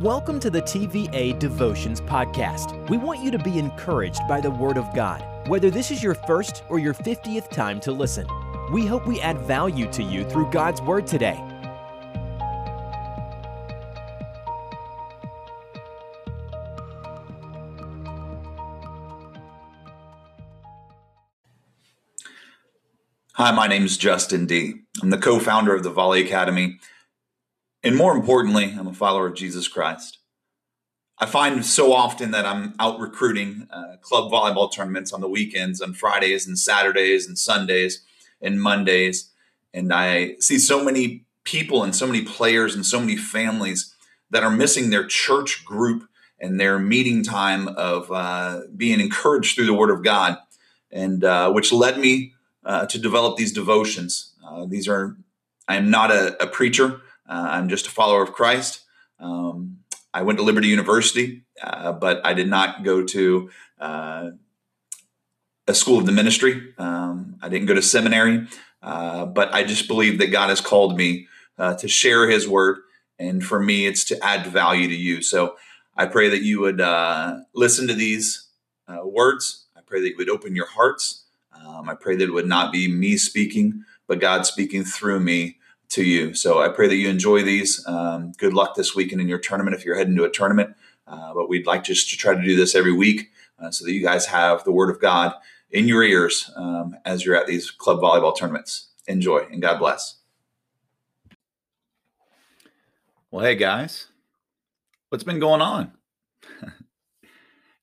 Welcome to the TVA Devotions Podcast. We want you to be encouraged by the Word of God, whether this is your first or your 50th time to listen. We hope we add value to you through God's Word today. Hi, my name is Justin D. I'm the co founder of the Volley Academy. And more importantly, I'm a follower of Jesus Christ. I find so often that I'm out recruiting uh, club volleyball tournaments on the weekends, on Fridays and Saturdays and Sundays and Mondays. And I see so many people and so many players and so many families that are missing their church group and their meeting time of uh, being encouraged through the Word of God, and uh, which led me uh, to develop these devotions. Uh, these are, I am not a, a preacher, uh, I'm just a follower of Christ. Um, I went to Liberty University, uh, but I did not go to uh, a school of the ministry. Um, I didn't go to seminary, uh, but I just believe that God has called me to share His word. And for me, it's to add value to you. So I pray that you would listen to these words. I pray that you would open your hearts um, I pray that it would not be me speaking, but God speaking through me to you. So I pray that you enjoy these. Um, good luck this weekend in your tournament if you're heading to a tournament. Uh, but we'd like just to try to do this every week uh, so that you guys have the Word of God in your ears um, as you're at these club volleyball tournaments. Enjoy and God bless. Well, hey guys, what's been going on?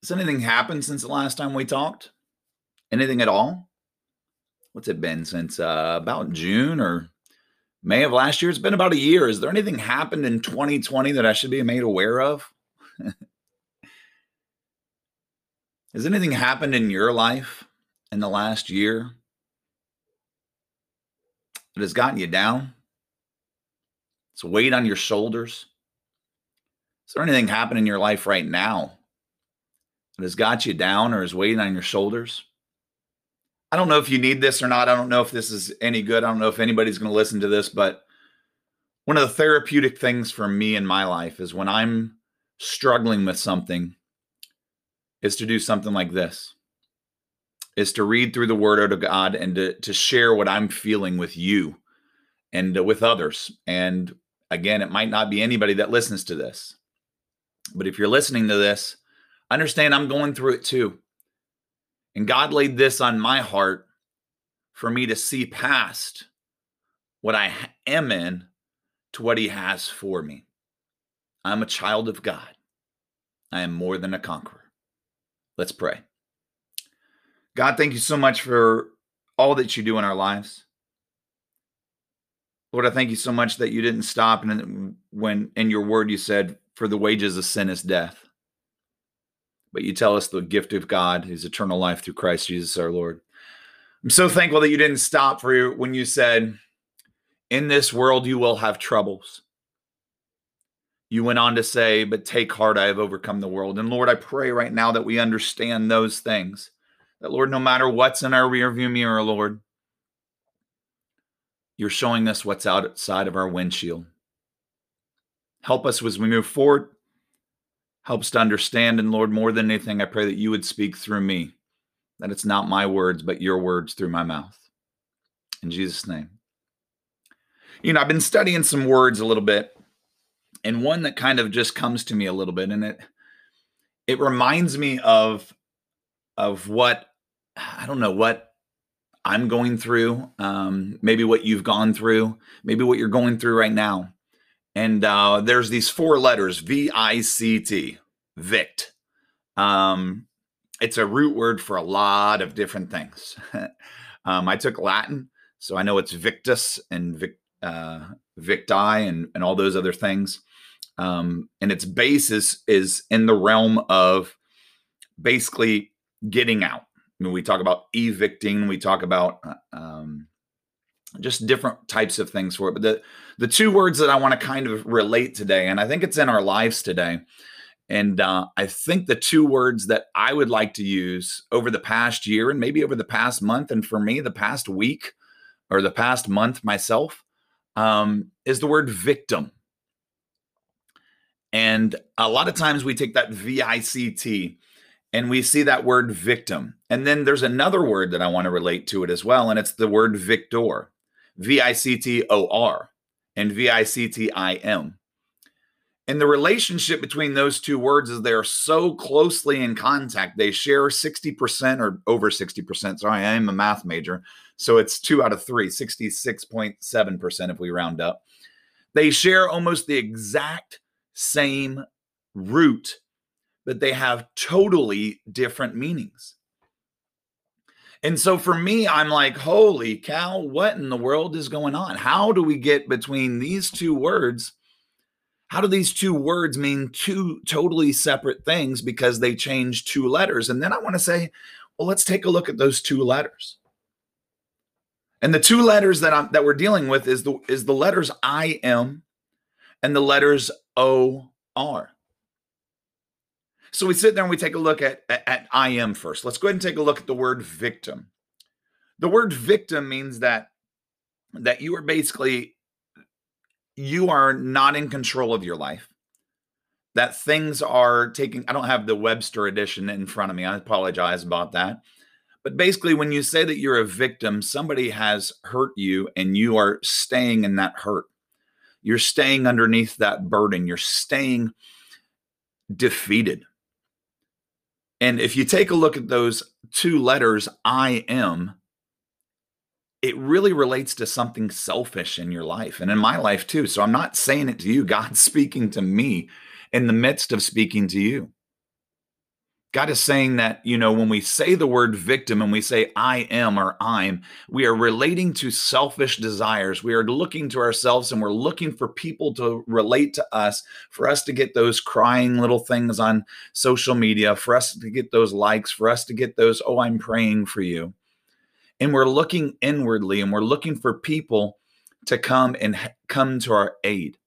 Has anything happened since the last time we talked? Anything at all? What's it been since uh, about June or May of last year? It's been about a year. Is there anything happened in 2020 that I should be made aware of? Has anything happened in your life in the last year that has gotten you down? It's weight on your shoulders. Is there anything happening in your life right now that has got you down or is weighing on your shoulders? I don't know if you need this or not. I don't know if this is any good. I don't know if anybody's going to listen to this, but one of the therapeutic things for me in my life is when I'm struggling with something is to do something like this is to read through the word out of God and to, to share what I'm feeling with you and with others. And again, it might not be anybody that listens to this, but if you're listening to this, understand I'm going through it too. And God laid this on my heart for me to see past what I am in to what He has for me. I'm a child of God. I am more than a conqueror. Let's pray. God, thank you so much for all that you do in our lives. Lord, I thank you so much that you didn't stop and when in your word you said, for the wages of sin is death. But you tell us the gift of God is eternal life through Christ Jesus our Lord. I'm so thankful that you didn't stop for you when you said, In this world you will have troubles. You went on to say, But take heart, I have overcome the world. And Lord, I pray right now that we understand those things. That, Lord, no matter what's in our rearview mirror, Lord, you're showing us what's outside of our windshield. Help us as we move forward helps to understand. And Lord, more than anything, I pray that you would speak through me, that it's not my words, but your words through my mouth. In Jesus' name. You know, I've been studying some words a little bit, and one that kind of just comes to me a little bit, and it it reminds me of of what I don't know what I'm going through, um, maybe what you've gone through, maybe what you're going through right now. And uh, there's these four letters V I C T, VICT. Um, it's a root word for a lot of different things. um, I took Latin, so I know it's victus and vic, uh, victi and, and all those other things. Um, and its basis is in the realm of basically getting out. I mean, we talk about evicting, we talk about uh, um, just different types of things for it. But the the two words that I want to kind of relate today, and I think it's in our lives today. And uh, I think the two words that I would like to use over the past year and maybe over the past month, and for me, the past week or the past month myself, um, is the word victim. And a lot of times we take that V I C T and we see that word victim. And then there's another word that I want to relate to it as well, and it's the word victor, V I C T O R, and V I C T I M. And the relationship between those two words is they're so closely in contact. They share 60% or over 60%. Sorry, I am a math major. So it's two out of three, 66.7% if we round up. They share almost the exact same root but they have totally different meanings. And so for me, I'm like, holy cow, what in the world is going on? How do we get between these two words? How do these two words mean two totally separate things because they change two letters? And then I want to say, well, let's take a look at those two letters. And the two letters that I'm that we're dealing with is the is the letters I M and the letters O R. So we sit there and we take a look at, at, at I am first. Let's go ahead and take a look at the word victim. The word victim means that that you are basically you are not in control of your life that things are taking i don't have the webster edition in front of me i apologize about that but basically when you say that you're a victim somebody has hurt you and you are staying in that hurt you're staying underneath that burden you're staying defeated and if you take a look at those two letters, I am, it really relates to something selfish in your life and in my life too. So I'm not saying it to you, God's speaking to me in the midst of speaking to you. God is saying that, you know, when we say the word victim and we say I am or I'm, we are relating to selfish desires. We are looking to ourselves and we're looking for people to relate to us, for us to get those crying little things on social media, for us to get those likes, for us to get those, oh, I'm praying for you. And we're looking inwardly and we're looking for people to come and come to our aid.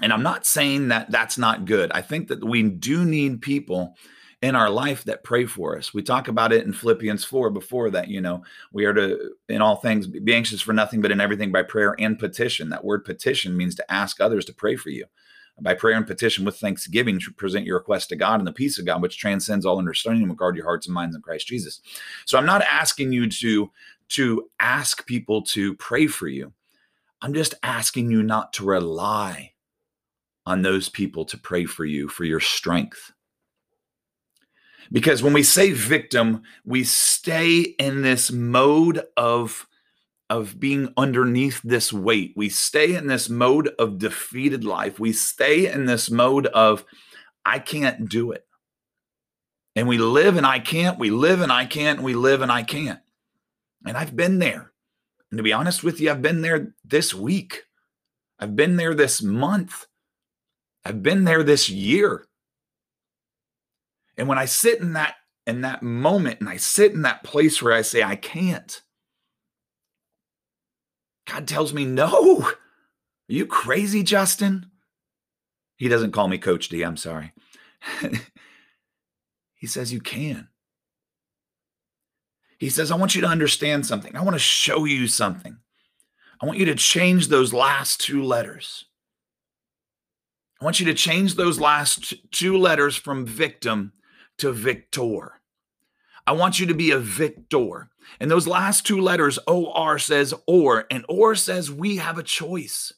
And I'm not saying that that's not good. I think that we do need people in our life that pray for us. We talk about it in Philippians 4 before that, you know, we are to, in all things, be anxious for nothing, but in everything by prayer and petition. That word petition means to ask others to pray for you. By prayer and petition with thanksgiving, to present your request to God and the peace of God, which transcends all understanding, will guard your hearts and minds in Christ Jesus. So I'm not asking you to, to ask people to pray for you. I'm just asking you not to rely on those people to pray for you for your strength because when we say victim, we stay in this mode of of being underneath this weight. We stay in this mode of defeated life. We stay in this mode of I can't do it. And we live and I can't, we live and I can't, we live and I can't. And I've been there. And to be honest with you, I've been there this week. I've been there this month. I've been there this year. And when I sit in that in that moment and I sit in that place where I say I can't, God tells me, "No. Are you crazy, Justin?" He doesn't call me Coach D, I'm sorry. he says you can. He says, I want you to understand something. I want to show you something. I want you to change those last two letters. I want you to change those last two letters from victim to victor. I want you to be a victor. And those last two letters, OR says or, and or says we have a choice.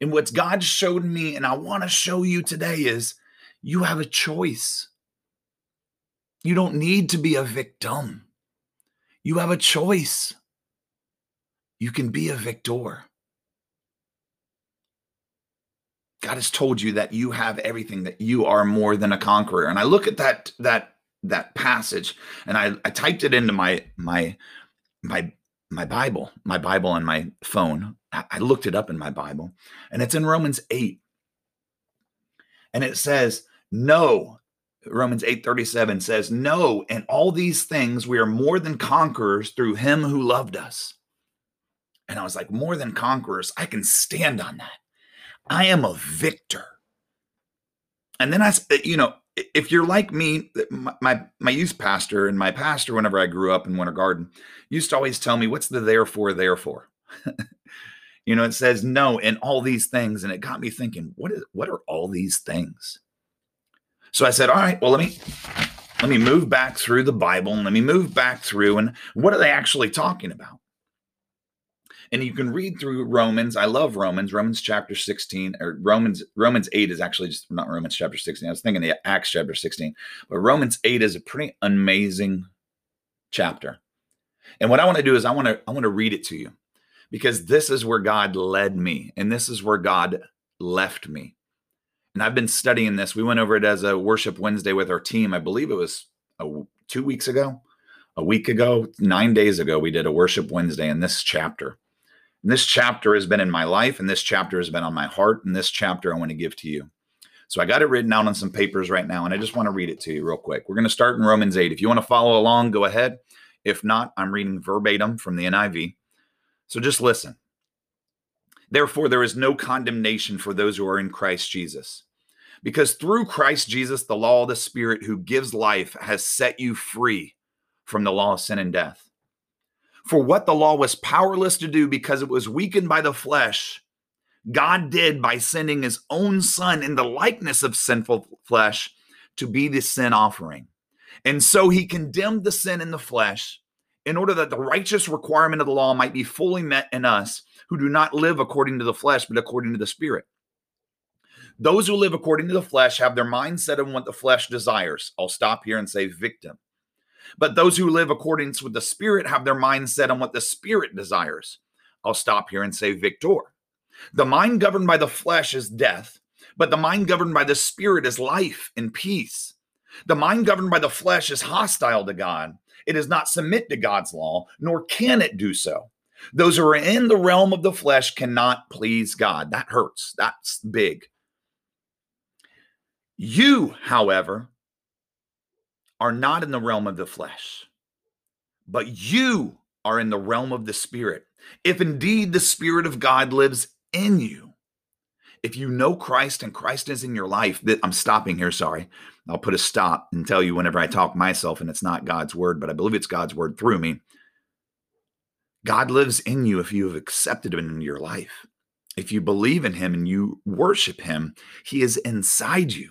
And what God showed me, and I want to show you today, is you have a choice. You don't need to be a victim. You have a choice. You can be a victor. God has told you that you have everything, that you are more than a conqueror. And I look at that that that passage and I, I typed it into my my my my Bible, my Bible on my phone. I looked it up in my Bible, and it's in Romans 8. And it says, No, Romans 8:37 says, No, in all these things we are more than conquerors through him who loved us. And I was like, more than conquerors, I can stand on that. I am a victor. And then I, uh, you know, if you're like me, my, my, youth pastor and my pastor, whenever I grew up in Winter Garden, used to always tell me, "What's the therefore, therefore?" You know, it says no in all these things. And it got me thinking, what is what are all these things? So I said, all right, well, let me let me move back through the Bible and let me move back through and what are they actually talking about? And you can read through Romans. I love Romans, Romans chapter 16, or Romans, Romans 8 is actually just not Romans chapter 16. I was thinking the Acts chapter 16, but Romans 8 is a pretty amazing chapter. And what I want to do is I want to I want to read it to you because this is where God led me and this is where God left me. And I've been studying this. We went over it as a worship Wednesday with our team. I believe it was a, 2 weeks ago, a week ago, 9 days ago we did a worship Wednesday in this chapter. This chapter has been in my life and this chapter has been on my heart and this chapter I want to give to you. So I got it written down on some papers right now and I just want to read it to you real quick. We're going to start in Romans 8. If you want to follow along, go ahead. If not, I'm reading verbatim from the NIV. So just listen. Therefore, there is no condemnation for those who are in Christ Jesus. Because through Christ Jesus, the law of the Spirit who gives life has set you free from the law of sin and death. For what the law was powerless to do because it was weakened by the flesh, God did by sending his own son in the likeness of sinful flesh to be the sin offering. And so he condemned the sin in the flesh in order that the righteous requirement of the law might be fully met in us who do not live according to the flesh, but according to the Spirit. Those who live according to the flesh have their mind set on what the flesh desires. I'll stop here and say victim. But those who live according to the Spirit have their mind set on what the Spirit desires. I'll stop here and say victor. The mind governed by the flesh is death, but the mind governed by the Spirit is life and peace. The mind governed by the flesh is hostile to God. It does not submit to God's law, nor can it do so. Those who are in the realm of the flesh cannot please God. That hurts. That's big. You, however, are not in the realm of the flesh, but you are in the realm of the spirit. If indeed the spirit of God lives in you, if you know Christ and Christ is in your life, that I'm stopping here, sorry. I'll put a stop and tell you whenever I talk myself and it's not God's word, but I believe it's God's word through me. God lives in you if you have accepted him in your life. If you believe in him and you worship him, he is inside you.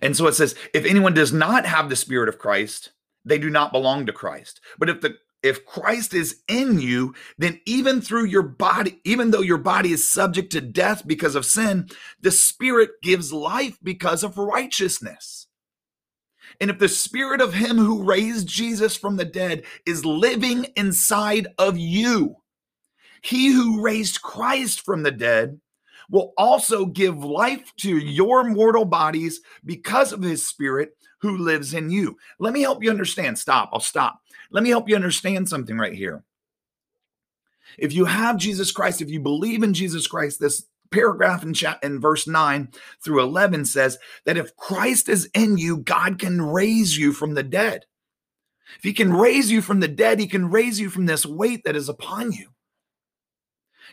And so it says, if anyone does not have the spirit of Christ, they do not belong to Christ. But if the if Christ is in you, then even through your body, even though your body is subject to death because of sin, the Spirit gives life because of righteousness. And if the Spirit of Him who raised Jesus from the dead is living inside of you, He who raised Christ from the dead will also give life to your mortal bodies because of His Spirit who lives in you. Let me help you understand. Stop. I'll stop let me help you understand something right here. If you have Jesus Christ, if you believe in Jesus Christ, this paragraph in, chat, in verse 9 through 11 says that if Christ is in you, God can raise you from the dead. If he can raise you from the dead, he can raise you from this weight that is upon you.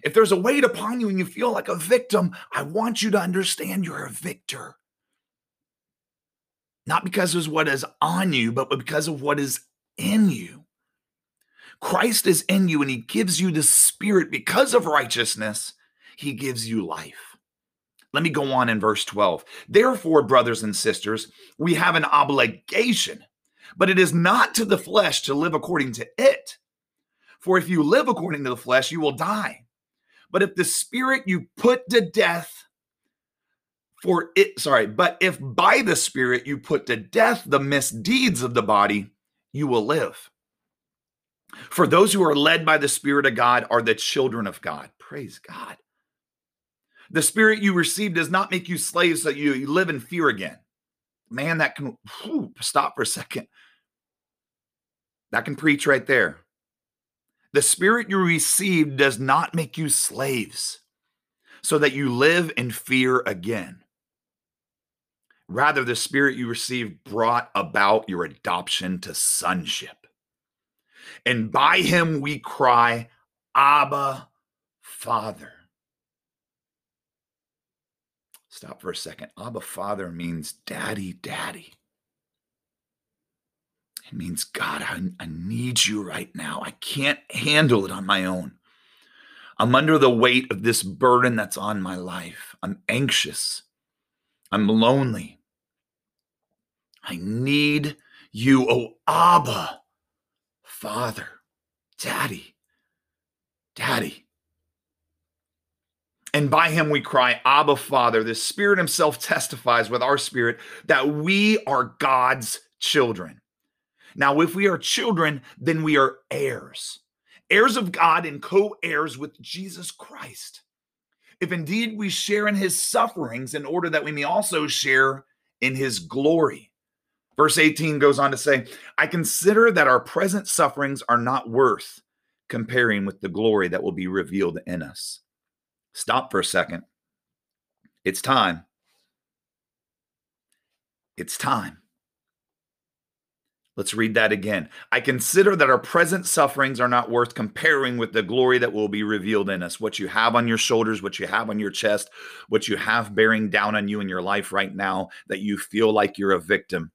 If there's a weight upon you and you feel like a victim, I want you to understand you're a victor. Not because of what is on you, but because of what is in you. Christ is in you and he gives you the spirit because of righteousness. He gives you life. Let me go on in verse 12. Therefore, brothers and sisters, we have an obligation, but it is not to the flesh to live according to it. For if you live according to the flesh, you will die. But if the spirit you put to death, for it, sorry, but if by the spirit you put to death the misdeeds of the body, you will live. For those who are led by the Spirit of God are the children of God. Praise God. The Spirit you receive does not make you slaves so you, live in fear again. Man, that can whew, stop for a second. That can preach right there. The Spirit you received does not make you slaves so that you live in fear again. Rather, the Spirit you received brought about your adoption to sonship. And by him we cry, Abba, Father. Stop for a second. Abba, Father means daddy, daddy. It means, God, I, I need you right now. I can't handle it on my own. I'm under the weight of this burden that's on my life. I'm anxious. I'm lonely. I need you, oh Abba, Father, Daddy, Daddy. And by him we cry, Abba, Father. The Spirit Himself testifies with our spirit that we are God's children. Now, if we are children, then we are heirs, heirs of God and co heirs with Jesus Christ. If indeed we share in his sufferings, in order that we may also share in his glory. Verse 18 goes on to say, I consider that our present sufferings are not worth comparing with the glory that will be revealed in us. Stop for a second. It's time. It's time. Let's read that again. I consider that our present sufferings are not worth comparing with the glory that will be revealed in us. What you have on your shoulders, what you have on your chest, what you have bearing down on you in your life right now, that you feel like you're a victim,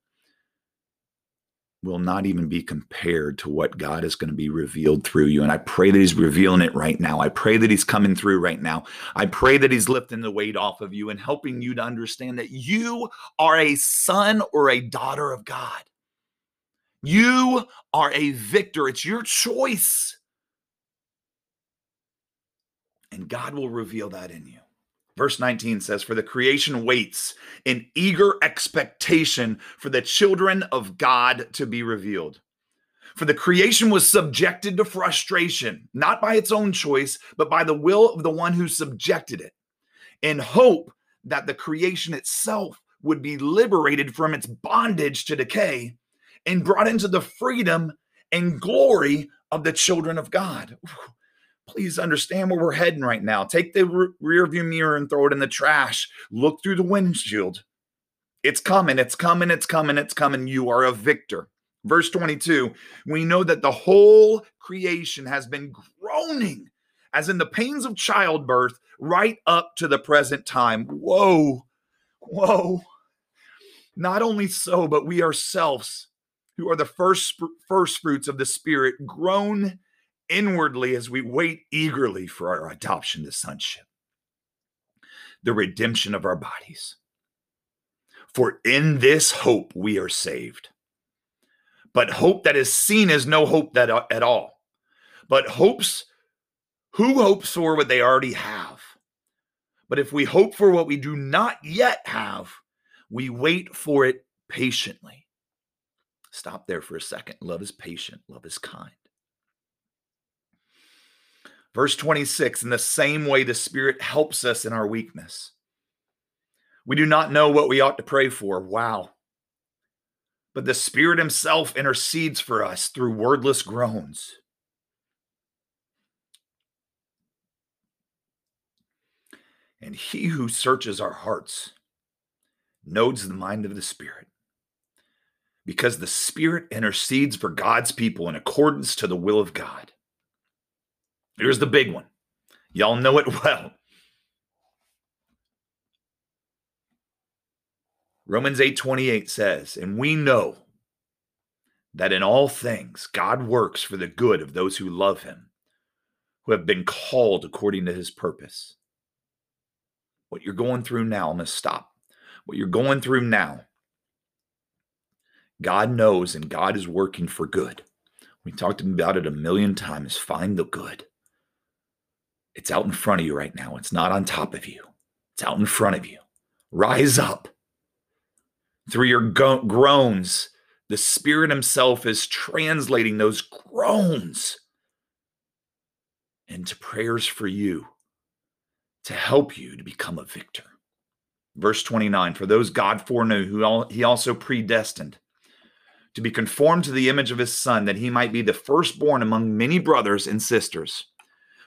will not even be compared to what God is going to be revealed through you. And I pray that He's revealing it right now. I pray that He's coming through right now. I pray that He's lifting the weight off of you and helping you to understand that you are a son or a daughter of God. You are a victor. It's your choice. And God will reveal that in you. Verse 19 says, For the creation waits in eager expectation for the children of God to be revealed. For the creation was subjected to frustration, not by its own choice, but by the will of the one who subjected it, in hope that the creation itself would be liberated from its bondage to decay and brought into the freedom and glory of the children of God. Please understand where we're heading right now. Take the rear view mirror and throw it in the trash. Look through the windshield. It's coming, it's coming, it's coming, it's coming. You are a victor. Verse 22 we know that the whole creation has been groaning as in the pains of childbirth right up to the present time. Whoa, whoa. Not only so, but we ourselves who are the first first fruits of the spirit groan inwardly as we wait eagerly for our adoption to sonship. The redemption of our bodies. For in this hope we are saved. But hope that is seen is no hope that uh, at all. But hopes who hopes for what they already have? But if we hope for what we do not yet have we wait for it patiently Stop there for a second. Love is patient, love is kind. Verse 26 In the same way, the Spirit helps us in our weakness. We do not know what we ought to pray for. Wow. But the Spirit Himself intercedes for us through wordless groans. And He who searches our hearts knows the mind of the Spirit because the Spirit intercedes for God's people in accordance to the will of God. Here's the big one. Y'all know it well. Romans 8:28 says, "And we know that in all things God works for the good of those who love him, who have been called according to his purpose." What you're going through now, I'm going to stop. What you're going through now God knows and God is working for good. We talked about it a million times. Find the good. It's out in front of you right now. It's not on top of you, it's out in front of you. Rise up. Through your go- groans, the Spirit Himself is translating those groans into prayers for you to help you to become a victor. Verse 29 For those God foreknew, who He also predestined to be conformed to the image of his son, that he might be the firstborn among many brothers and sisters.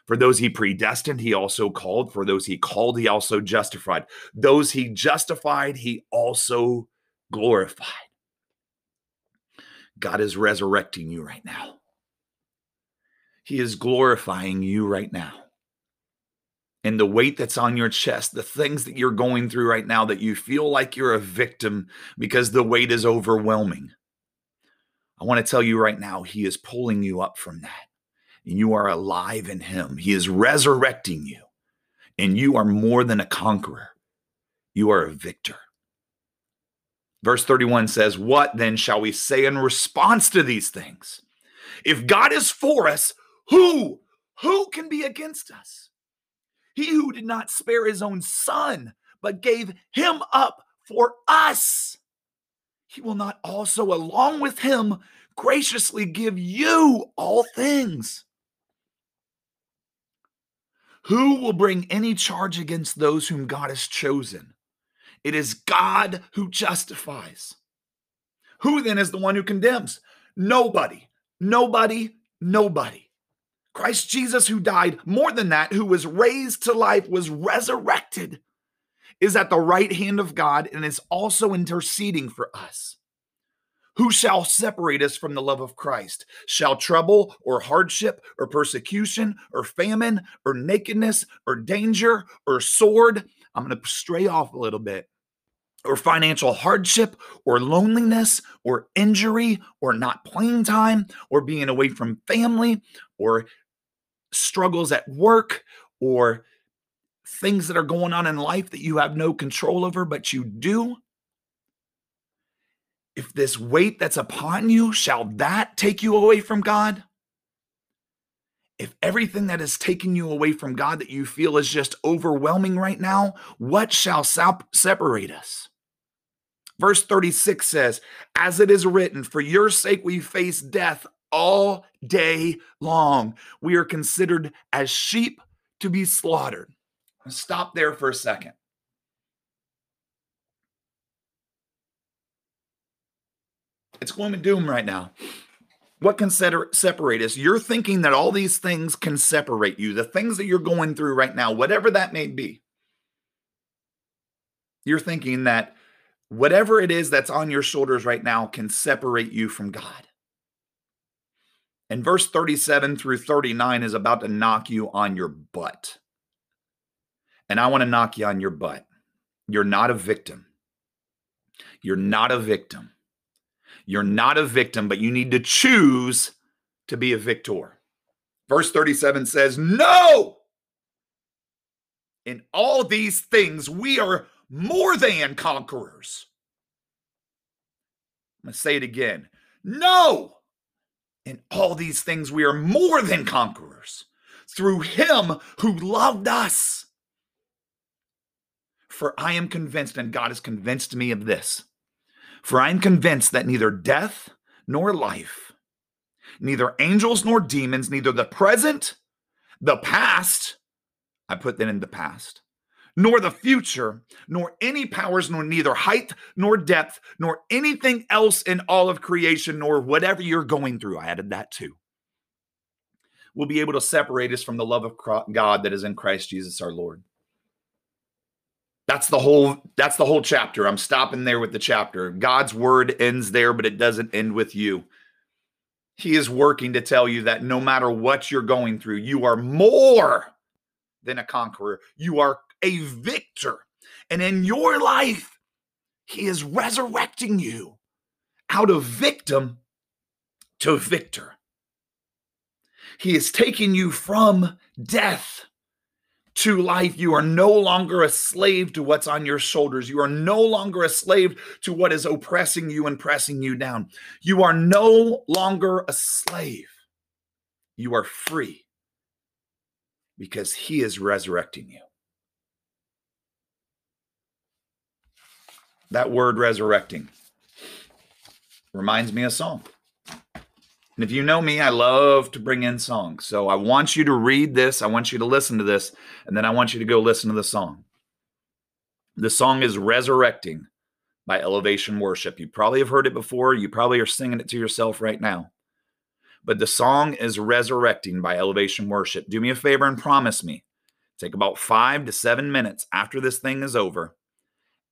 For those he predestined, he also called. For those he called, he also justified. Those he justified, he also glorified. God is resurrecting you right now. He is glorifying you right now. And the weight that's on your chest, the things that you're going through right now that you feel like you're a victim because the weight is overwhelming. I want to tell you right now, He is pulling you up from that. and you are alive in him. He is resurrecting you, and you are more than a conqueror. You are a victor. Verse 31 says, What then shall we say in response to these things? If God is for us, who, who can be against us? He who did not spare his own son, but gave him up for us, he will not also, along with him, graciously give you all things. Who will bring any charge against those whom God has chosen? It is God who justifies. Who then is the one who condemns? Nobody, nobody, nobody. Christ Jesus, who died, more than that, who was raised to life, was resurrected, is at the right hand of God and is also interceding for us. Who shall separate us from the love of Christ? Shall trouble or hardship or persecution or famine or nakedness or danger or sword? I'm going to stray off a little bit. Or financial hardship or loneliness or injury or not playing time or being away from family or struggles at work or things that are going on in life that you have no control over, but you do if this weight that's upon you, shall that take you away from God? If everything that is taking you away from God that you feel is just overwhelming right now, what shall separate us? Verse 36 says, As it is written, for your sake we face death all day long. We are considered as sheep to be slaughtered. Stop there for a second. It's gloom and doom right now. What can separate us? You're thinking that all these things can separate you, the things that you're going through right now, whatever that may be. You're thinking that whatever it is that's on your shoulders right now can separate you from God. And verse 37 through 39 is about to knock you on your butt. And I want to knock you on your butt. You're not a victim. You're not a victim. You're not a victim, but you need to choose to be a victor. Verse 37 says, No! In all these things, we are more than conquerors. I'm going to say it again. No! In all these things, we are more than conquerors through him who loved us. For I am convinced, and God has convinced me of this for I am convinced that neither death nor life, neither angels nor demons, neither the present, the past, I put that in the past, nor the future, nor any powers, nor neither height nor depth, nor anything else in all of creation, nor whatever you're going through. I added that too. Will be able to separate us from the love of God that is in Christ Jesus our Lord. That's the whole that's the whole chapter. I'm stopping there with the chapter. God's word ends there, but it doesn't end with you. He is working to tell you that no matter what you're going through, you are more than a conqueror. You are a victor. And in your life, he is resurrecting you out of victim to victor. He is taking you from death to life. You are no longer a slave to what's on your shoulders. You are no longer a slave to what is oppressing you and pressing you down. You are no longer a slave. You are free because He is resurrecting you. That word resurrecting reminds me of song. And if you know me, I love to bring in songs. So I want you to read this. I want you to listen to this. And then I want you to go listen to the song. The song is Resurrecting by Elevation Worship. You probably have heard it before. You probably are singing it to yourself right now. But the song is Resurrecting by Elevation Worship. Do me a favor and promise me. Take about five to seven minutes after this thing is over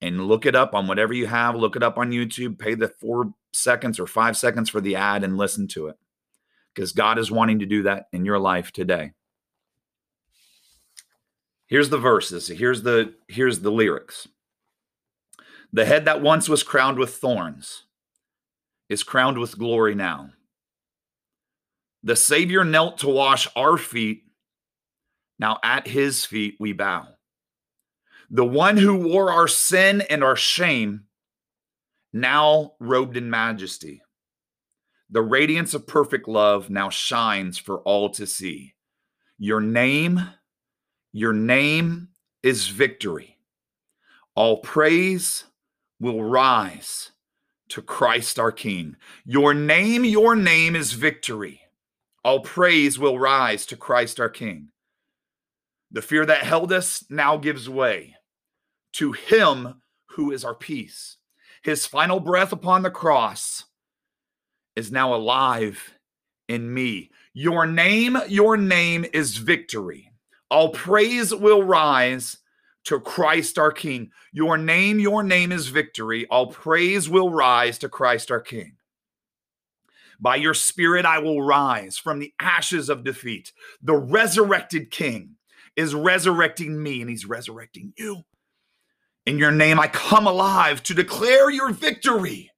and look it up on whatever you have. Look it up on YouTube. Pay the four seconds or five seconds for the ad and listen to it because God is wanting to do that in your life today. Here's the verses. Here's the here's the lyrics. The head that once was crowned with thorns is crowned with glory now. The Savior knelt to wash our feet. Now at his feet we bow. The one who wore our sin and our shame, now robed in majesty. The radiance of perfect love now shines for all to see. Your name, your name is victory. All praise will rise to Christ our King. Your name, your name is victory. All praise will rise to Christ our King. The fear that held us now gives way to Him who is our peace. His final breath upon the cross is now alive in me. Your name, your name is victory. All praise will rise to Christ our King. Your name, your name is victory. All praise will rise to Christ our King. By your spirit, I will rise from the ashes of defeat. The resurrected King is resurrecting me, and he's resurrecting you. In your name, I come alive to declare your victory.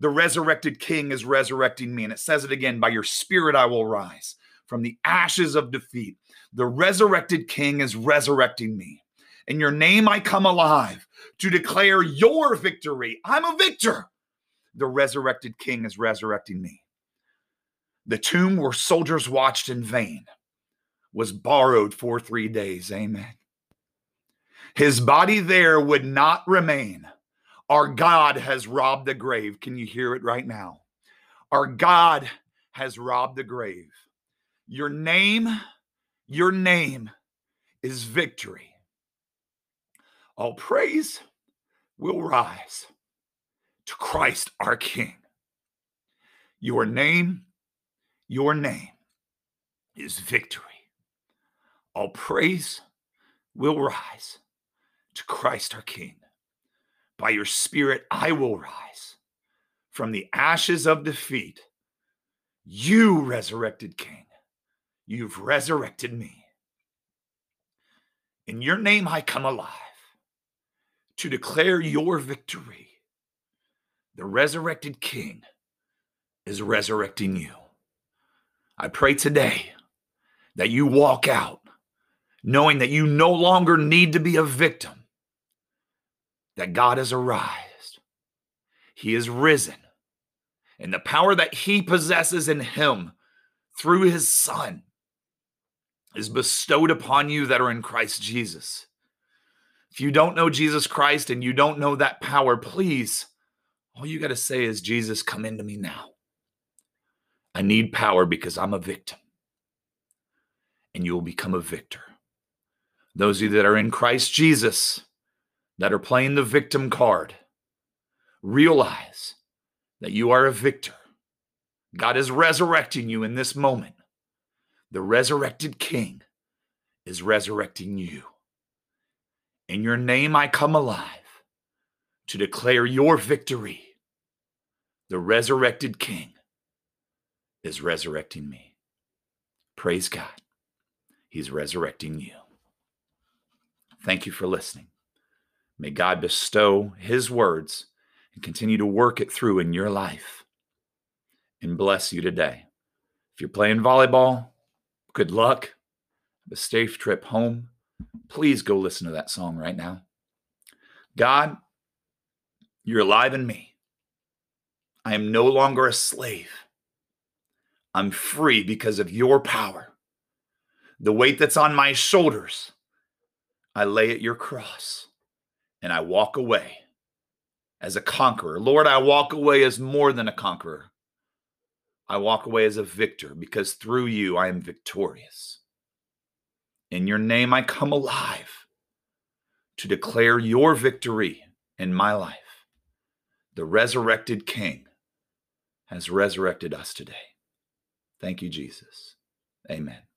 The resurrected King is resurrecting me. And it says it again by your spirit, I will rise from the ashes of defeat. The resurrected King is resurrecting me. In your name, I come alive to declare your victory. I'm a victor. The resurrected King is resurrecting me. The tomb where soldiers watched in vain was borrowed for three days. Amen. His body there would not remain. Our God has robbed the grave. Can you hear it right now? Our God has robbed the grave. Your name, your name is victory. All praise will rise to Christ our King. Your name, your name is victory. All praise will rise to Christ our King. By your Spirit, I will rise from the ashes of defeat. You, resurrected King, you've resurrected me. In your name, I come alive to declare your victory. The resurrected King is resurrecting you. I pray today that you walk out knowing that you no longer need to be a victim, that God has arisen, He is risen, and the power that He possesses in Him through His Son is bestowed upon you that are in Christ Jesus. If you don't know Jesus Christ and you don't know that power, please, all you got to say is, Jesus, come into me now. I need power because I'm a victim. And you will become a victor. Those of you that are in Christ Jesus, that are playing the victim card, realize that you are a victor. God is resurrecting you in this moment. The resurrected King is resurrecting you. In your name, I come alive to declare your victory. The resurrected King is resurrecting me. Praise God. He's resurrecting you. Thank you for listening. May God bestow His words and continue to work it through in your life and bless you today. If you're playing volleyball, good luck. Have a safe trip home. Please go listen to that song right now. God, you're alive in me. I am no longer a slave. I'm free because of your power. The weight that's on my shoulders I lay at your cross and I walk away as a conqueror. Lord, I walk away as more than a conqueror. I walk away as a victor because through you I am victorious. In your name I come alive to declare your victory in my life. The resurrected King has resurrected us today. Thank you, Jesus. Amen.